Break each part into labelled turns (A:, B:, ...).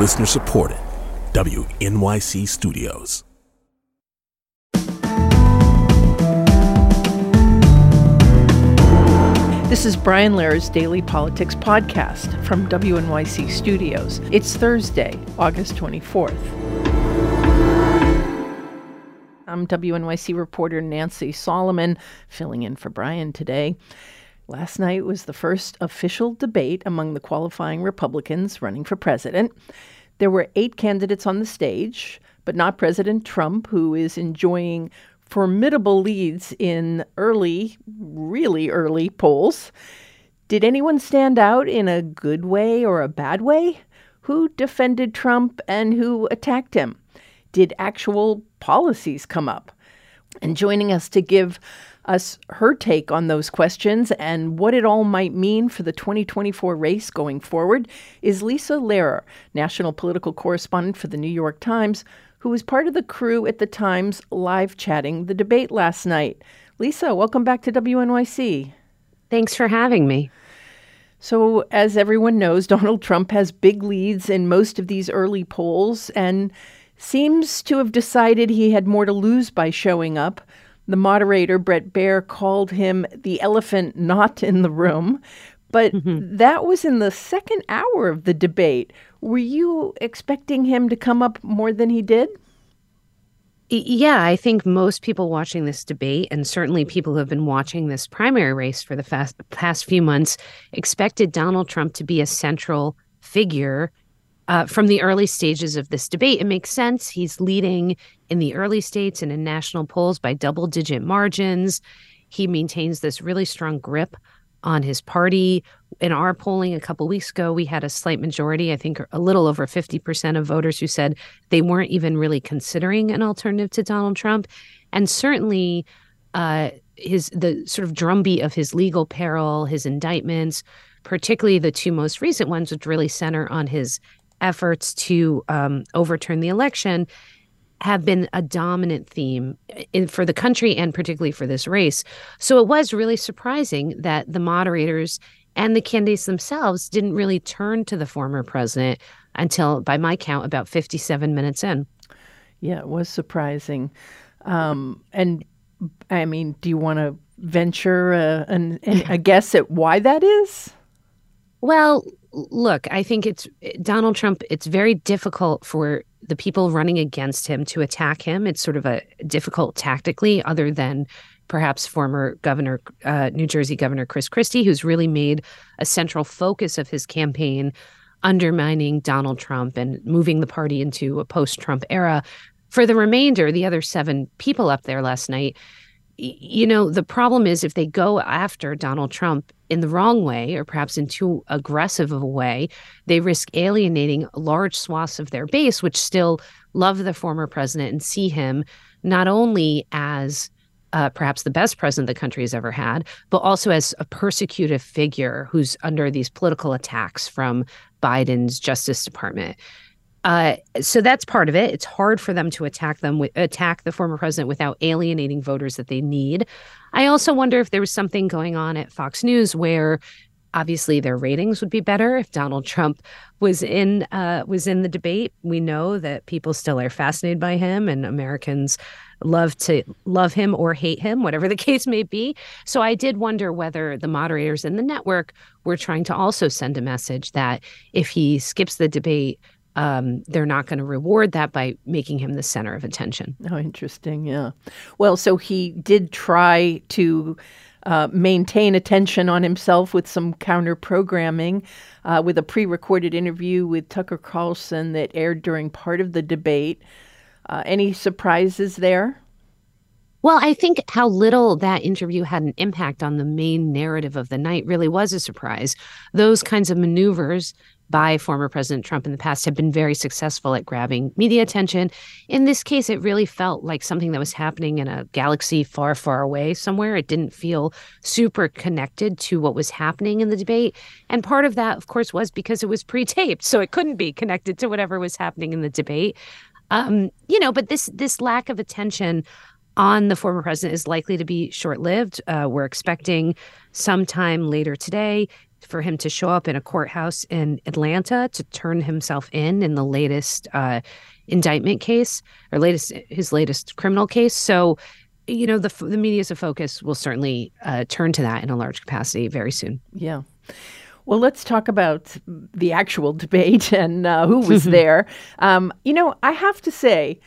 A: Listener supported. WNYC Studios.
B: This is Brian Lehrer's Daily Politics Podcast from WNYC Studios. It's Thursday, August 24th. I'm WNYC reporter Nancy Solomon, filling in for Brian today. Last night was the first official debate among the qualifying Republicans running for president. There were eight candidates on the stage, but not President Trump, who is enjoying formidable leads in early, really early polls. Did anyone stand out in a good way or a bad way? Who defended Trump and who attacked him? Did actual policies come up? And joining us to give us her take on those questions and what it all might mean for the 2024 race going forward is Lisa Lerer, national political correspondent for the New York Times, who was part of the crew at the Times live chatting the debate last night. Lisa, welcome back to WNYC.
C: Thanks for having me.
B: So, as everyone knows, Donald Trump has big leads in most of these early polls and seems to have decided he had more to lose by showing up. The moderator, Bret Baier, called him the elephant not in the room. But mm-hmm. that was in the second hour of the debate. Were you expecting him to come up more than he did?
C: Yeah, I think most people watching this debate, and certainly people who have been watching this primary race for the fast, past few months, expected Donald Trump to be a central figure uh, from the early stages of this debate. It makes sense. He's leading in the early states and in national polls by double digit margins. He maintains this really strong grip on his party. In our polling a couple weeks ago, we had a slight majority, I think a little over 50% of voters who said they weren't even really considering an alternative to Donald Trump. And certainly uh, his the sort of drumbeat of his legal peril, his indictments, particularly the two most recent ones, which really center on his efforts to um, overturn the election have been a dominant theme in, for the country and particularly for this race. So it was really surprising that the moderators and the candidates themselves didn't really turn to the former president until, by my count, about 57 minutes in.
B: Yeah, it was surprising. Um, and I mean, do you want to venture a, an, a guess at why that is?
C: Well, look, I think it's Donald Trump. It's very difficult for the people running against him to attack him. It's sort of a difficult tactically, other than perhaps former governor, uh, New Jersey Governor Chris Christie, who's really made a central focus of his campaign undermining Donald Trump and moving the party into a post Trump era. For the remainder, the other seven people up there last night, you know, the problem is if they go after Donald Trump in the wrong way or perhaps in too aggressive of a way, they risk alienating large swaths of their base, which still love the former president and see him not only as uh, perhaps the best president the country has ever had, but also as a persecutive figure who's under these political attacks from Biden's Justice Department. Uh, so that's part of it. It's hard for them to attack them attack the former president without alienating voters that they need. I also wonder if there was something going on at Fox News where obviously their ratings would be better if Donald Trump was in uh, was in the debate. We know that people still are fascinated by him, and Americans love to love him or hate him, whatever the case may be. So I did wonder whether the moderators in the network were trying to also send a message that if he skips the debate um, they're not going to reward that by making him the center of attention.
B: Oh, interesting. Yeah. Well, so he did try to uh, maintain attention on himself with some counter programming, uh, with a pre recorded interview with Tucker Carlson that aired during part of the debate. Uh, any surprises there?
C: Well, I think how little that interview had an impact on the main narrative of the night really was a surprise. Those kinds of maneuvers by former President Trump in the past have been very successful at grabbing media attention. In this case, it really felt like something that was happening in a galaxy far, far away somewhere. It didn't feel super connected to what was happening in the debate. And part of that, of course, was because it was pre taped. So it couldn't be connected to whatever was happening in the debate. Um, you know, but this this lack of attention on the former president is likely to be short lived. Uh, we're expecting sometime later today for him to show up in a courthouse in Atlanta to turn himself in in the latest uh, indictment case or latest his latest criminal case. So, you know, the the media's focus will certainly uh, turn to that in a large capacity very soon.
B: Yeah. Well, let's talk about the actual debate and uh, who was there. Um, you know, I have to say,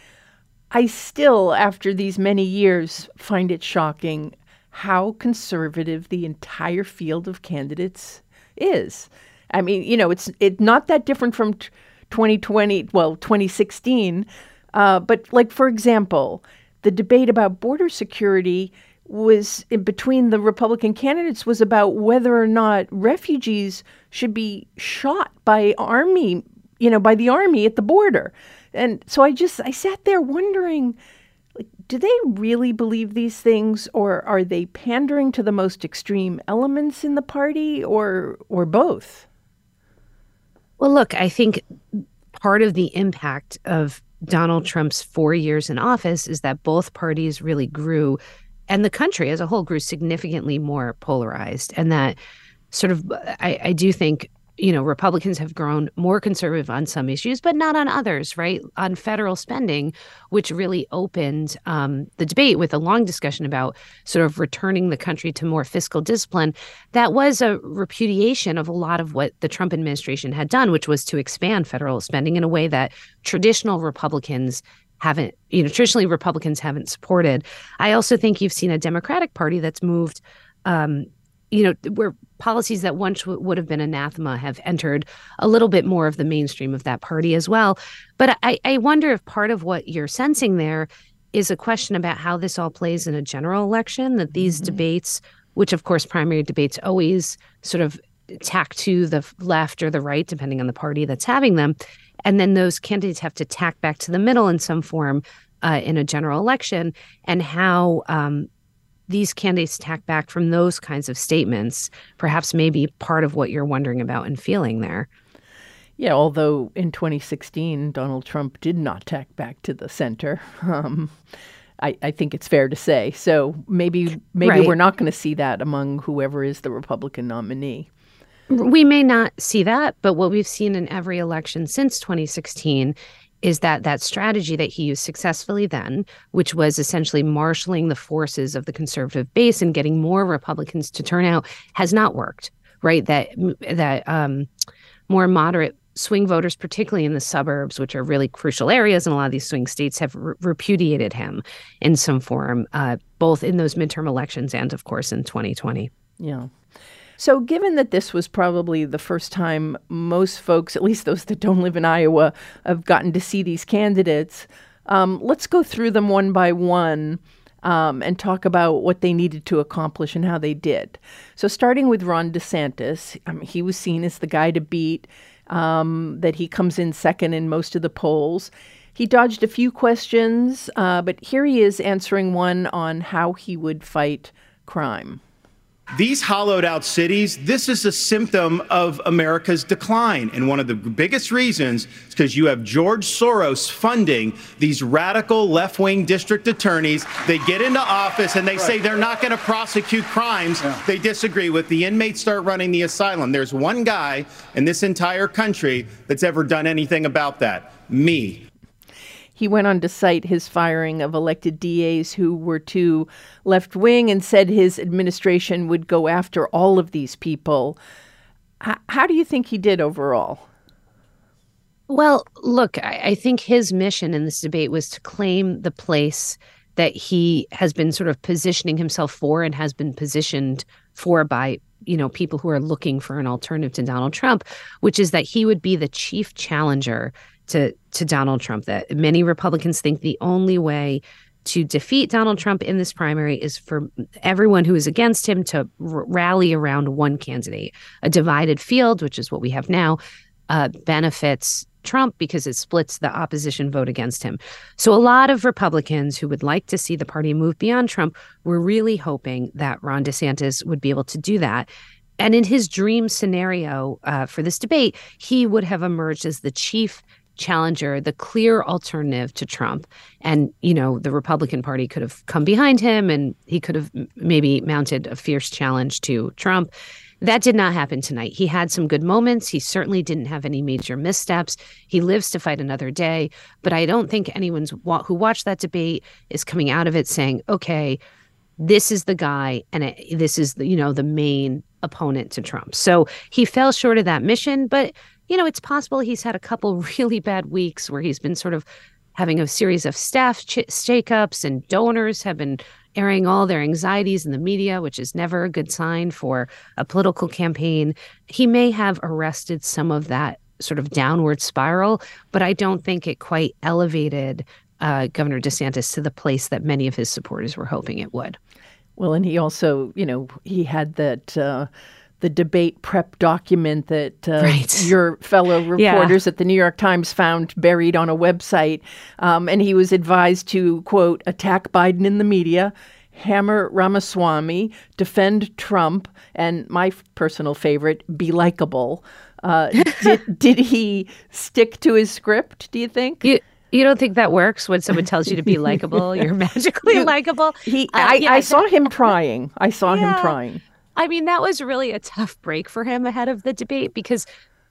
B: I still, after these many years, find it shocking how conservative the entire field of candidates is. I mean, you know, it's it not that different from t- 2020, well, 2016. Uh, but like, for example, the debate about border security was between the Republican candidates was about whether or not refugees should be shot by army, you know, by the army at the border. And so I just I sat there wondering do they really believe these things or are they pandering to the most extreme elements in the party or or both?
C: Well, look, I think part of the impact of Donald Trump's 4 years in office is that both parties really grew and the country as a whole grew significantly more polarized and that sort of I, I do think you know republicans have grown more conservative on some issues but not on others right on federal spending which really opened um, the debate with a long discussion about sort of returning the country to more fiscal discipline that was a repudiation of a lot of what the trump administration had done which was to expand federal spending in a way that traditional republicans haven't, you know, traditionally Republicans haven't supported. I also think you've seen a Democratic Party that's moved, um, you know, where policies that once w- would have been anathema have entered a little bit more of the mainstream of that party as well. But I, I wonder if part of what you're sensing there is a question about how this all plays in a general election, that these mm-hmm. debates, which of course primary debates always sort of tack to the left or the right, depending on the party that's having them, and then those candidates have to tack back to the middle in some form uh, in a general election, and how um, these candidates tack back from those kinds of statements, perhaps maybe part of what you're wondering about and feeling there.
B: Yeah, although in 2016, Donald Trump did not tack back to the center. Um, I, I, think it's fair to say. So maybe maybe right. we're not going to see that among whoever is the Republican nominee.
C: We may not see that, but what we've seen in every election since 2016 is that that strategy that he used successfully then, which was essentially marshaling the forces of the conservative base and getting more Republicans to turn out, has not worked. Right? That that um, more moderate swing voters, particularly in the suburbs, which are really crucial areas in a lot of these swing states, have re- repudiated him in some form, uh, both in those midterm elections and, of course, in 2020.
B: Yeah. So, given that this was probably the first time most folks, at least those that don't live in Iowa, have gotten to see these candidates, um, let's go through them one by one. Um, and talk about what they needed to accomplish and how they did. So, starting with Ron DeSantis, he was seen as the guy to beat, um, that he comes in second in most of the polls. He dodged a few questions, uh, but here he is answering one on how he would fight crime.
D: These hollowed out cities, this is a symptom of America's decline. And one of the biggest reasons is because you have George Soros funding these radical left wing district attorneys. They get into office and they right. say they're not going to prosecute crimes yeah. they disagree with. The inmates start running the asylum. There's one guy in this entire country that's ever done anything about that me.
B: He went on to cite his firing of elected DAs who were too left wing and said his administration would go after all of these people. H- how do you think he did overall?
C: Well, look, I, I think his mission in this debate was to claim the place that he has been sort of positioning himself for and has been positioned for by you know people who are looking for an alternative to Donald Trump which is that he would be the chief challenger to to Donald Trump that many Republicans think the only way to defeat Donald Trump in this primary is for everyone who is against him to r- rally around one candidate. A divided field, which is what we have now, uh, benefits Trump because it splits the opposition vote against him. So, a lot of Republicans who would like to see the party move beyond Trump were really hoping that Ron DeSantis would be able to do that. And in his dream scenario uh, for this debate, he would have emerged as the chief challenger, the clear alternative to Trump. And, you know, the Republican Party could have come behind him and he could have maybe mounted a fierce challenge to Trump. That did not happen tonight. He had some good moments. He certainly didn't have any major missteps. He lives to fight another day. But I don't think anyone's who watched that debate is coming out of it saying, okay, this is the guy and it, this is the, you know, the main opponent to Trump. So he fell short of that mission. But, you know, it's possible he's had a couple really bad weeks where he's been sort of having a series of staff ch- shakeups and donors have been airing all their anxieties in the media, which is never a good sign for a political campaign. He may have arrested some of that sort of downward spiral, but I don't think it quite elevated uh, Governor DeSantis to the place that many of his supporters were hoping it would.
B: Well, and he also, you know, he had that. Uh, the debate prep document that uh, right. your fellow reporters yeah. at the New York Times found buried on a website. Um, and he was advised to, quote, attack Biden in the media, hammer Ramaswamy, defend Trump, and my personal favorite, be likable. Uh, did, did he stick to his script, do you think?
C: You, you don't think that works when someone tells you to be likable? You're magically likable.
B: He, uh, I, yeah, I, saw him trying. I saw yeah. him trying.
C: I mean, that was really a tough break for him ahead of the debate because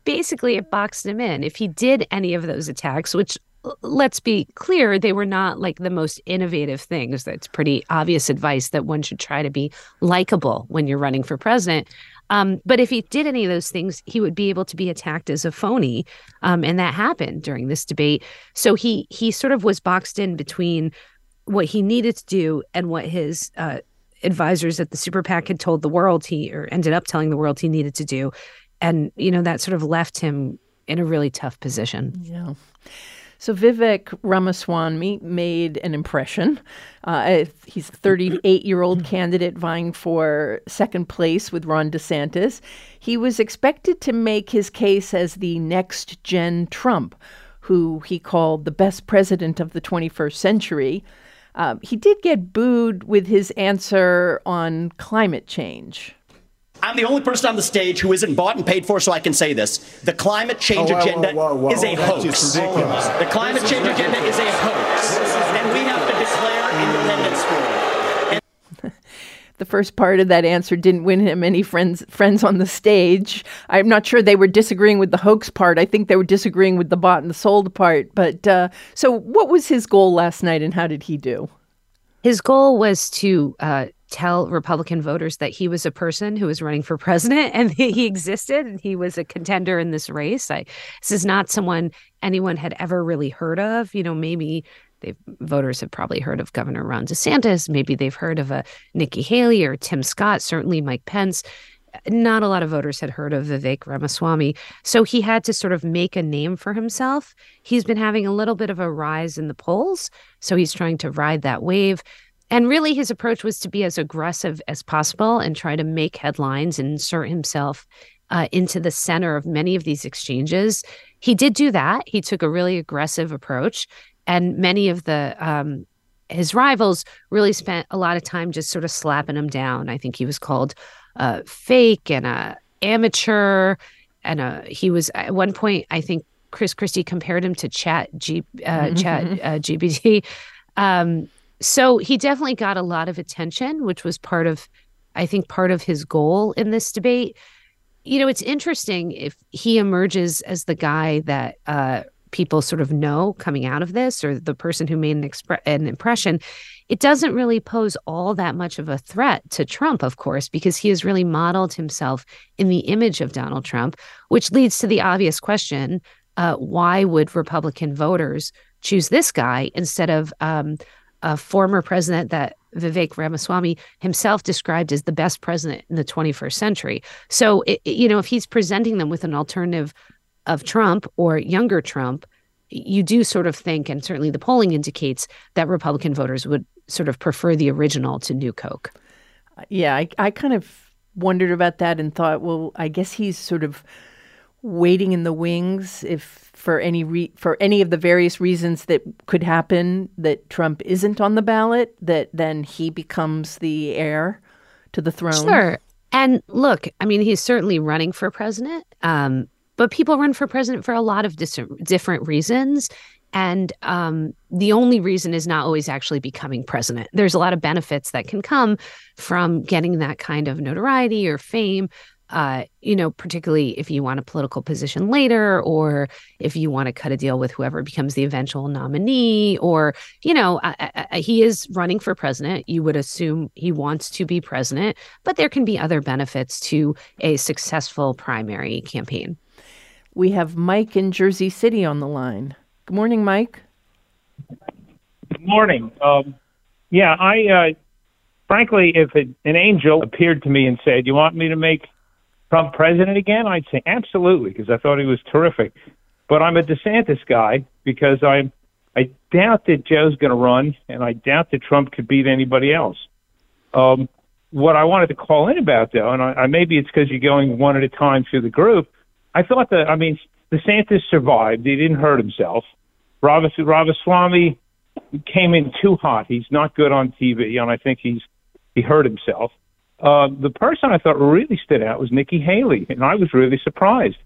C: basically it boxed him in. If he did any of those attacks, which let's be clear, they were not like the most innovative things. That's pretty obvious advice that one should try to be likable when you're running for president. Um, but if he did any of those things, he would be able to be attacked as a phony, um, and that happened during this debate. So he he sort of was boxed in between what he needed to do and what his uh, advisors at the super PAC had told the world he or ended up telling the world he needed to do. And, you know, that sort of left him in a really tough position.
B: Yeah. So Vivek Ramaswamy made an impression. Uh, he's a 38 year old candidate vying for second place with Ron DeSantis. He was expected to make his case as the next gen Trump, who he called the best president of the 21st century. Um, he did get booed with his answer on climate change.
E: I'm the only person on the stage who isn't bought and paid for, so I can say this. The climate change oh, whoa, agenda whoa, whoa, is a hoax. The climate change agenda is a hoax. And we have to declare independence for it
B: the first part of that answer didn't win him any friends friends on the stage. I'm not sure they were disagreeing with the hoax part. I think they were disagreeing with the bought and the sold part. But uh, so, what was his goal last night, and how did he do?
C: His goal was to uh, tell Republican voters that he was a person who was running for president and he existed and he was a contender in this race. I, this is not someone anyone had ever really heard of. You know, maybe they voters have probably heard of Governor Ron DeSantis. Maybe they've heard of a Nikki Haley or Tim Scott. Certainly Mike Pence. Not a lot of voters had heard of Vivek Ramaswamy. So he had to sort of make a name for himself. He's been having a little bit of a rise in the polls. So he's trying to ride that wave. And really, his approach was to be as aggressive as possible and try to make headlines and insert himself uh, into the center of many of these exchanges. He did do that. He took a really aggressive approach and many of the um, his rivals really spent a lot of time just sort of slapping him down. I think he was called uh, fake and a amateur, and a, he was at one point. I think Chris Christie compared him to Chat G uh, mm-hmm. Chat uh, GPT. Um, so he definitely got a lot of attention, which was part of, I think, part of his goal in this debate. You know, it's interesting if he emerges as the guy that uh, people sort of know coming out of this or the person who made an, expre- an impression, it doesn't really pose all that much of a threat to Trump, of course, because he has really modeled himself in the image of Donald Trump, which leads to the obvious question uh, why would Republican voters choose this guy instead of um, a former president that Vivek Ramaswamy himself described as the best president in the 21st century. So, it, you know, if he's presenting them with an alternative of Trump or younger Trump, you do sort of think, and certainly the polling indicates that Republican voters would sort of prefer the original to New Coke.
B: Yeah, I, I kind of wondered about that and thought, well, I guess he's sort of waiting in the wings if for any re- for any of the various reasons that could happen that Trump isn't on the ballot, that then he becomes the heir to the throne.
C: Sure. And look, I mean, he's certainly running for president. Um, but people run for president for a lot of dis- different reasons. And um, the only reason is not always actually becoming president. There's a lot of benefits that can come from getting that kind of notoriety or fame. uh, you know, particularly if you want a political position later, or if you want to cut a deal with whoever becomes the eventual nominee, or, you know, he is running for president. You would assume he wants to be president, but there can be other benefits to a successful primary campaign.
B: We have Mike in Jersey City on the line. Good morning, Mike.
F: Good morning. Um, yeah, I, uh, frankly, if it, an angel appeared to me and said, You want me to make Trump president again? I'd say absolutely because I thought he was terrific. But I'm a DeSantis guy because I'm I doubt that Joe's going to run, and I doubt that Trump could beat anybody else. Um, what I wanted to call in about, though, and I, I, maybe it's because you're going one at a time through the group. I thought that I mean DeSantis survived; he didn't hurt himself. Ravis, Ramaswamy came in too hot. He's not good on TV, and I think he's he hurt himself. Uh, the person I thought really stood out was Nikki Haley, and I was really surprised.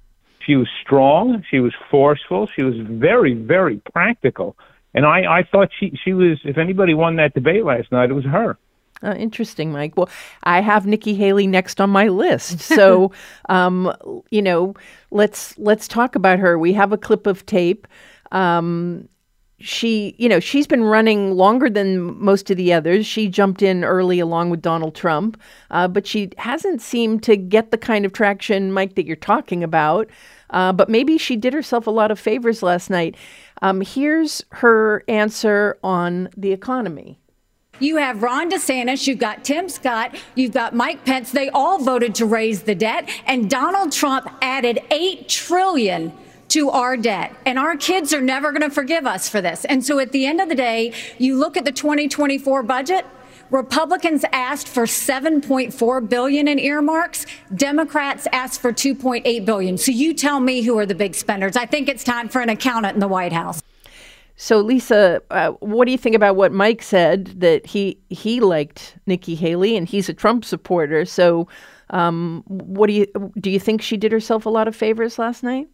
F: She was strong, she was forceful, she was very, very practical, and I, I thought she she was. If anybody won that debate last night, it was her.
B: Uh, interesting, Mike. Well, I have Nikki Haley next on my list, so um, you know, let's let's talk about her. We have a clip of tape. Um, she, you know, she's been running longer than most of the others. She jumped in early along with Donald Trump, uh, but she hasn't seemed to get the kind of traction, Mike, that you're talking about. Uh, but maybe she did herself a lot of favors last night. Um, here's her answer on the economy.
G: You have Ron DeSantis, you've got Tim Scott, you've got Mike Pence. They all voted to raise the debt, and Donald Trump added eight trillion to our debt. And our kids are never going to forgive us for this. And so at the end of the day, you look at the 2024 budget, Republicans asked for 7.4 billion in earmarks. Democrats asked for 2.8 billion. So you tell me who are the big spenders. I think it's time for an accountant in the White House.
B: So Lisa, uh, what do you think about what Mike said that he he liked Nikki Haley and he's a Trump supporter. So um, what do you do you think she did herself a lot of favors last night?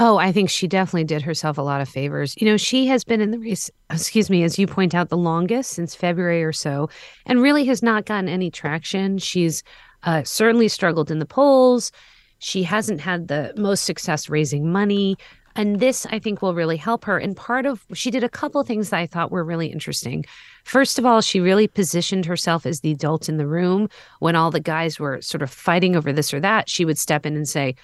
C: Oh, I think she definitely did herself a lot of favors. You know, she has been in the race, excuse me, as you point out, the longest since February or so, and really has not gotten any traction. She's uh, certainly struggled in the polls. She hasn't had the most success raising money. And this, I think, will really help her. And part of she did a couple things that I thought were really interesting. First of all, she really positioned herself as the adult in the room when all the guys were sort of fighting over this or that. She would step in and say,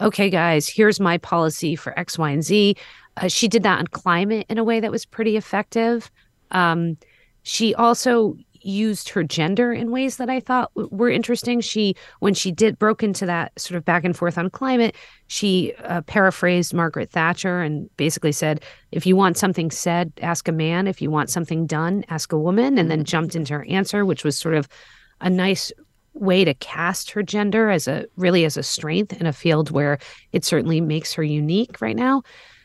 C: okay, guys, here's my policy for X, Y, and Z. Uh, she did that on climate in a way that was pretty effective. Um, she also used her gender in ways that I thought were interesting. She, when she did broke into that sort of back and forth on climate, she uh, paraphrased Margaret Thatcher and basically said, "If you want something said, ask a man. If you want something done, ask a woman." And then jumped into her answer, which was sort of a nice way to cast her gender as a really as a strength in a field where it certainly makes her unique right now.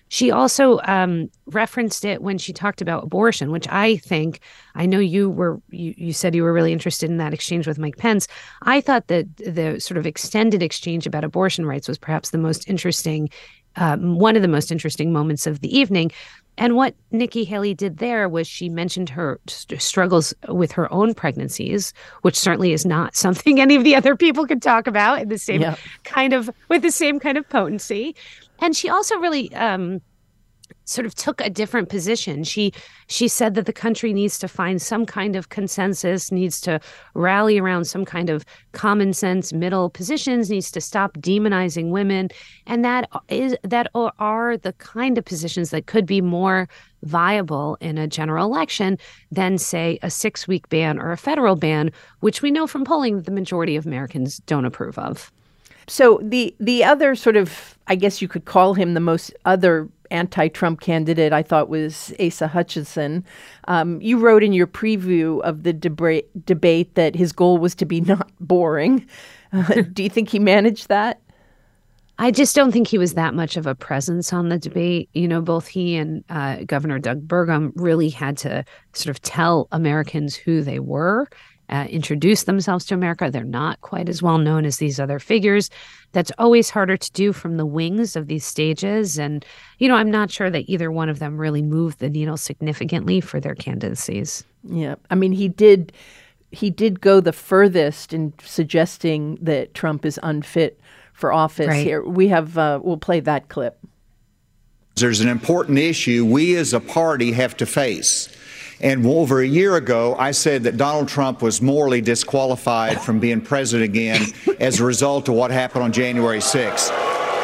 C: She also um, referenced it when she talked about abortion, which I think I know you were you, you said you were really interested in that exchange with Mike Pence. I thought that the sort of extended exchange about abortion rights was perhaps the most interesting, um, one of the most interesting moments of the evening, and what Nikki Haley did there was she mentioned her st- struggles with her own pregnancies, which certainly is not something any of the other people could talk about in the same yeah. kind of with the same kind of potency. And she also really um, sort of took a different position. She she said that the country needs to find some kind of consensus, needs to rally around some kind of common sense middle positions, needs to stop demonizing women, and that is that are the kind of positions that could be more viable in a general election than say a 6-week ban or a federal ban, which we know from polling that the majority of Americans don't approve of.
B: So the the other sort of I guess you could call him the most other anti-Trump candidate I thought was Asa Hutchinson. Um, you wrote in your preview of the debate that his goal was to be not boring. Uh, do you think he managed that?
C: I just don't think he was that much of a presence on the debate. You know, both he and uh, Governor Doug Burgum really had to sort of tell Americans who they were uh, introduce themselves to America. They're not quite as well known as these other figures. That's always harder to do from the wings of these stages. And, you know, I'm not sure that either one of them really moved the needle significantly for their candidacies.
B: Yeah. I mean, he did he did go the furthest in suggesting that Trump is unfit for office.
C: Right.
B: Here, we have. Uh, we'll play that clip.
H: There's an important issue we as a party have to face. And over a year ago, I said that Donald Trump was morally disqualified from being president again as a result of what happened on January 6th.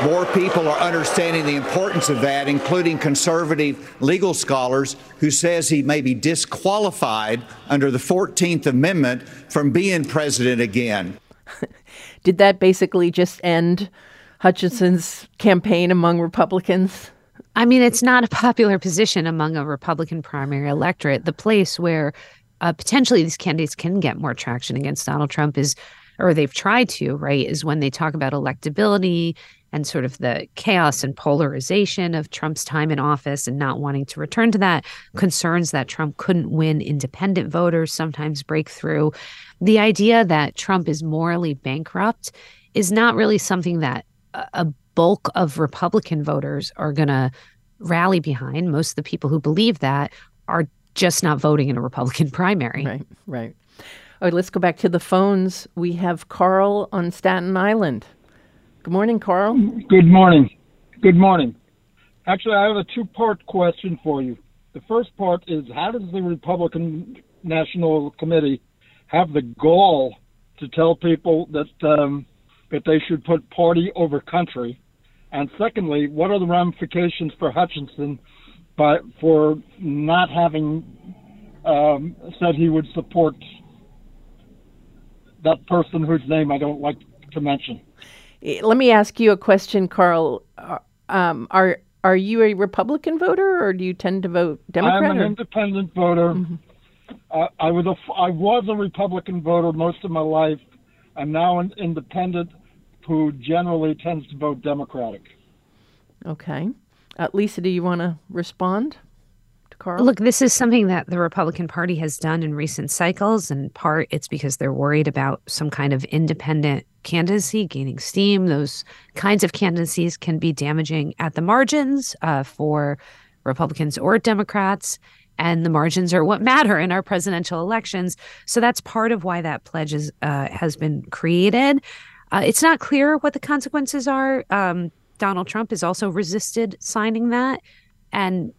H: More people are understanding the importance of that, including conservative legal scholars who says he may be disqualified under the 14th Amendment from being president again.
B: Did that basically just end Hutchinson's campaign among Republicans?
C: I mean, it's not a popular position among a Republican primary electorate. The place where uh, potentially these candidates can get more traction against Donald Trump is, or they've tried to, right, is when they talk about electability and sort of the chaos and polarization of Trump's time in office and not wanting to return to that, concerns that Trump couldn't win independent voters, sometimes break through. The idea that Trump is morally bankrupt is not really something that a bulk of Republican voters are going to rally behind. Most of the people who believe that are just not voting in a Republican primary.
B: Right, right. All right, let's go back to the phones. We have Carl on Staten Island. Good morning, Carl.
I: Good morning. Good morning. Actually, I have a two part question for you. The first part is how does the Republican National Committee have the gall to tell people that um, that they should put party over country? And secondly, what are the ramifications for Hutchinson by, for not having um, said he would support that person whose name I don't like to mention?
B: Let me ask you a question, Carl. Uh, Um, are are you a Republican voter, or do you tend to vote Democrat?
I: I'm an
B: or-
I: independent voter. Uh, I was a I was a Republican voter most of my life. I'm now an independent who generally tends to vote Democratic.
B: Okay. Uh, Lisa, do you want to respond to Carl?
C: Look, this is something that the Republican Party has done in recent cycles. In part, it's because they're worried about some kind of independent candidacy gaining steam. Those kinds of candidacies can be damaging at the margins uh, for Republicans or Democrats. And the margins are what matter in our presidential elections. So that's part of why that pledge is, uh, has been created. Uh, it's not clear what the consequences are. Um, Donald Trump has also resisted signing that. And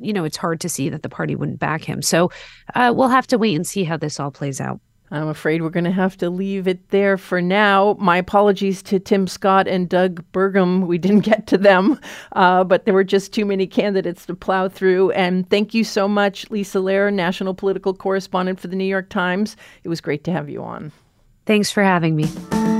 C: you know, it's hard to see that the party wouldn't back him. So uh, we'll have to wait and see how this all plays out.
B: I'm afraid we're going to have to leave it there for now. My apologies to Tim Scott and Doug Burgum. We didn't get to them, uh, but there were just too many candidates to plow through. And thank you so much, Lisa Lerer, national political correspondent for the New York Times. It was great to have you on.
C: Thanks for having me.